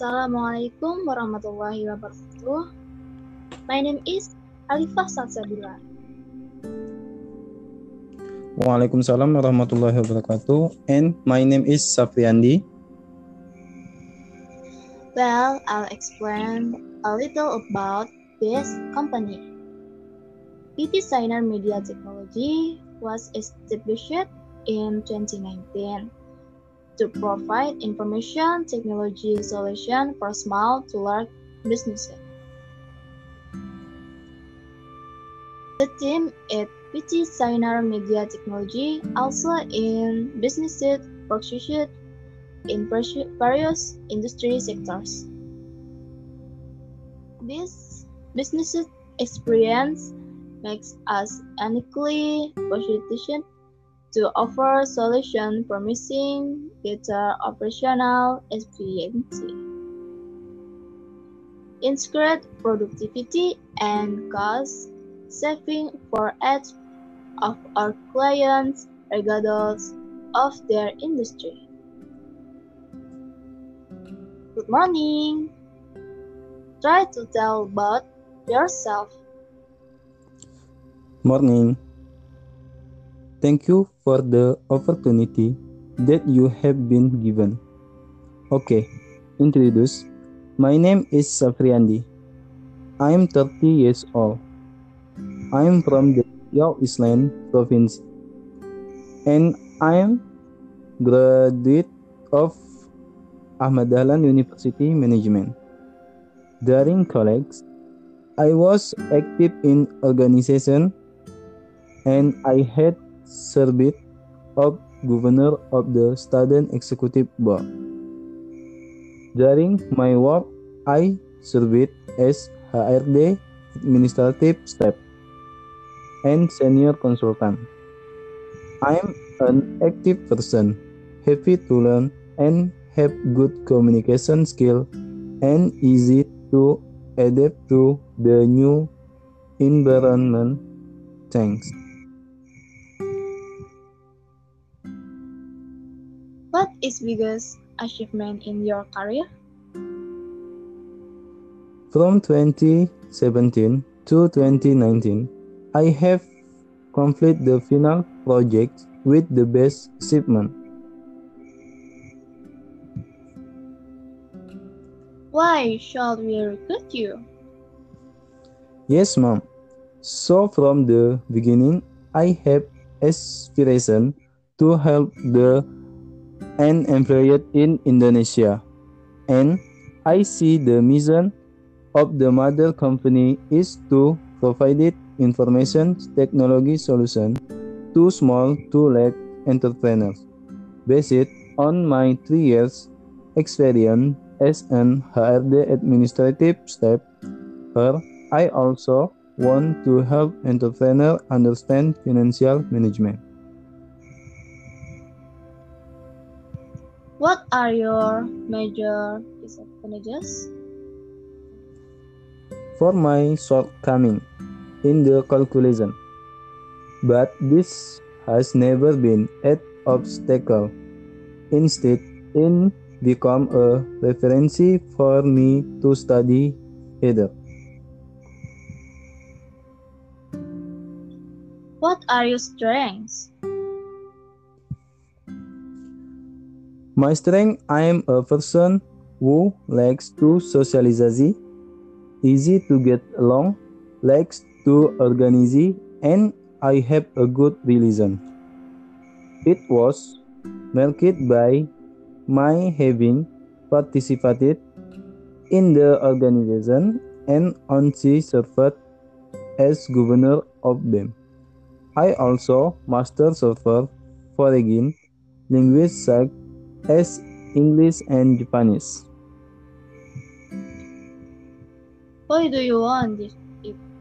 Assalamualaikum warahmatullahi wabarakatuh. My name is Alifah Salsabila. Waalaikumsalam warahmatullahi wabarakatuh. And my name is Safriandi. Well, I'll explain a little about this company. PT Signer Media Technology was established in 2019 to provide information technology solution for small to large businesses. The team at PT Signer Media Technology also in businesses pursued in various industry sectors. This business experience makes us uniquely positioned to offer solutions promising better operational efficiency, increased productivity, and cost saving for each of our clients regardless of their industry. Good morning. Try to tell about yourself. Morning. Thank you for the opportunity that you have been given. Okay, introduce. My name is Safriandi. I am 30 years old. I am from the Riau Island province and I am graduate of Ahmad Dahlan University Management. During college, I was active in organization and I had served of governor of the student executive board. During my work, I served as HRD administrative staff and senior consultant. I am an active person, happy to learn and have good communication skill and easy to adapt to the new environment. Thanks. Is biggest achievement in your career? From 2017 to 2019, I have completed the final project with the best achievement. Why should we recruit you? Yes, ma'am. So from the beginning, I have aspiration to help the unemployed in Indonesia, and I see the mission of the mother company is to provide information technology solution to small to large entrepreneurs. Based on my three years experience as an HRD administrative staff, I also want to help entrepreneurs understand financial management. What are your major disadvantages? For my shortcoming in the calculation, but this has never been an obstacle. Instead, it become a reference for me to study either. What are your strengths? My strength I am a person who likes to socialize, easy to get along, likes to organize, and I have a good religion. It was marked by my having participated in the organization and only served as governor of them. I also master several foreign languages such as English and Japanese. Why do you want this,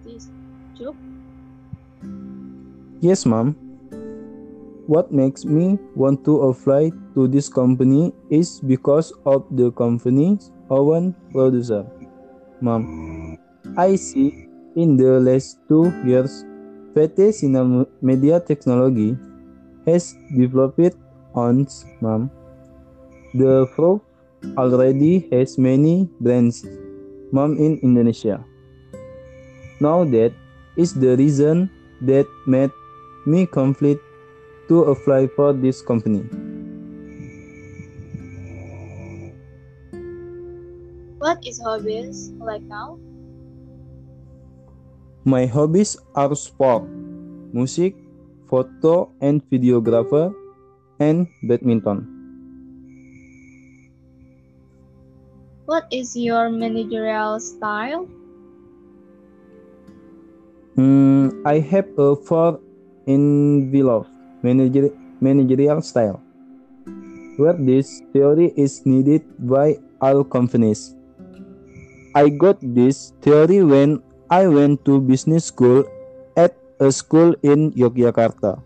this job? Yes, ma'am. What makes me want to apply to this company is because of the company's own producer. Ma'am, I see in the last two years, PT Media Technology has developed on, ma'am, the proof already has many brands mom in Indonesia. Now that is the reason that made me complete to apply for this company. What is hobbies like now? My hobbies are sport, music, photo and videographer, and badminton. What is your managerial style? Hmm, I have a four envelope manager, managerial style, where this theory is needed by all companies. I got this theory when I went to business school at a school in Yogyakarta.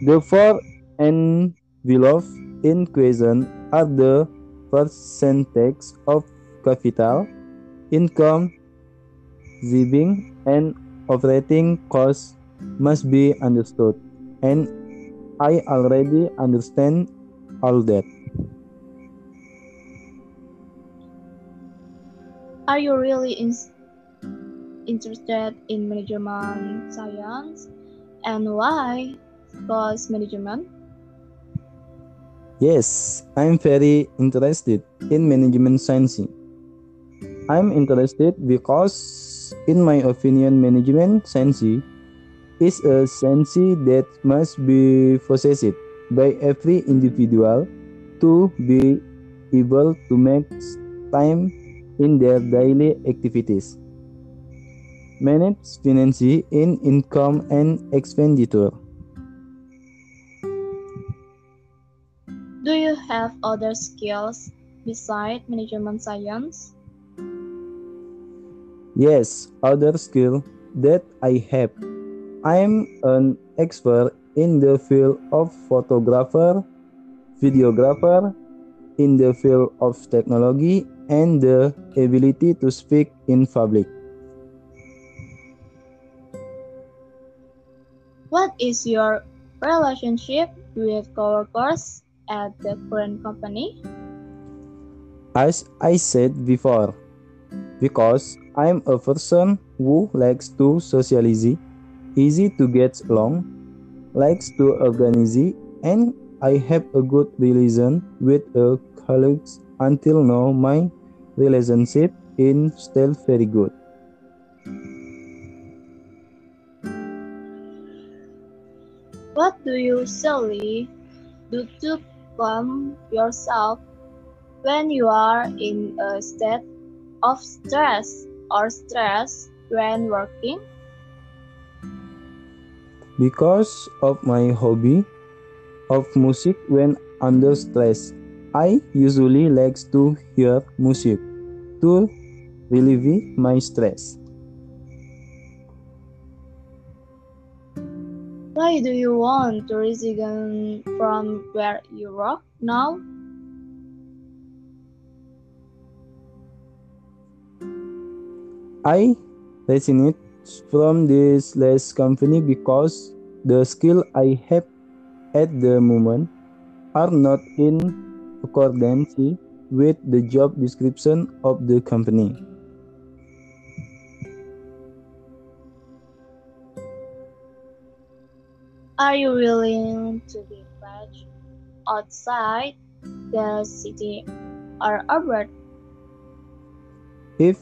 The four envelopes in question are the percentage of capital, income, saving, and operating costs must be understood, and I already understand all that. Are you really in interested in management science? And why sports management? Yes, I'm very interested in management science. I'm interested because, in my opinion, management science is a science that must be possessed by every individual to be able to make time in their daily activities. Manage finance in income and expenditure. Do you have other skills beside management science? Yes, other skill that I have. I'm an expert in the field of photographer, videographer, in the field of technology, and the ability to speak in public. What is your relationship with coworkers at the current company? As I said before, because I'm a person who likes to socialize, easy to get along, likes to organize, and I have a good relation with a colleagues until now my relationship is still very good. What do you usually do to calm yourself when you are in a state of stress or stress when working? Because of my hobby of music when under stress, I usually like to hear music to relieve my stress. Why do you want to resign from where you work now? I resonate from this last company because the skill I have at the moment are not in accordance with the job description of the company. Are you willing to be fetched outside the city or abroad? If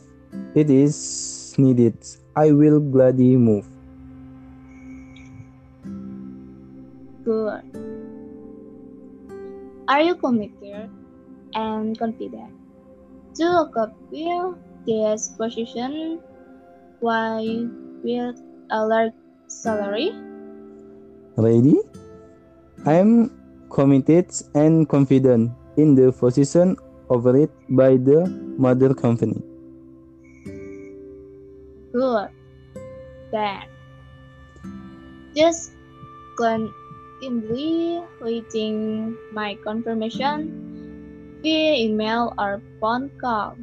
it is needed, I will gladly move. Good. Are you committed and confident to occupy this position while with a large salary? Ready? I am committed and confident in the position offered by the mother company. Good. Then, just kindly waiting my confirmation via email or phone call.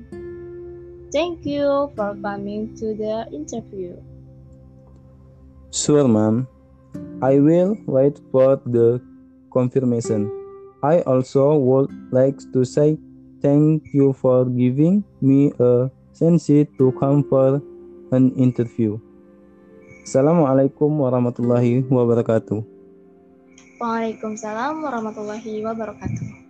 Thank you for coming to the interview. Sure, ma'am. I will wait for the confirmation. I also would like to say thank you for giving me a chance to come for an interview. Assalamualaikum warahmatullahi wabarakatuh. Waalaikumsalam warahmatullahi wabarakatuh.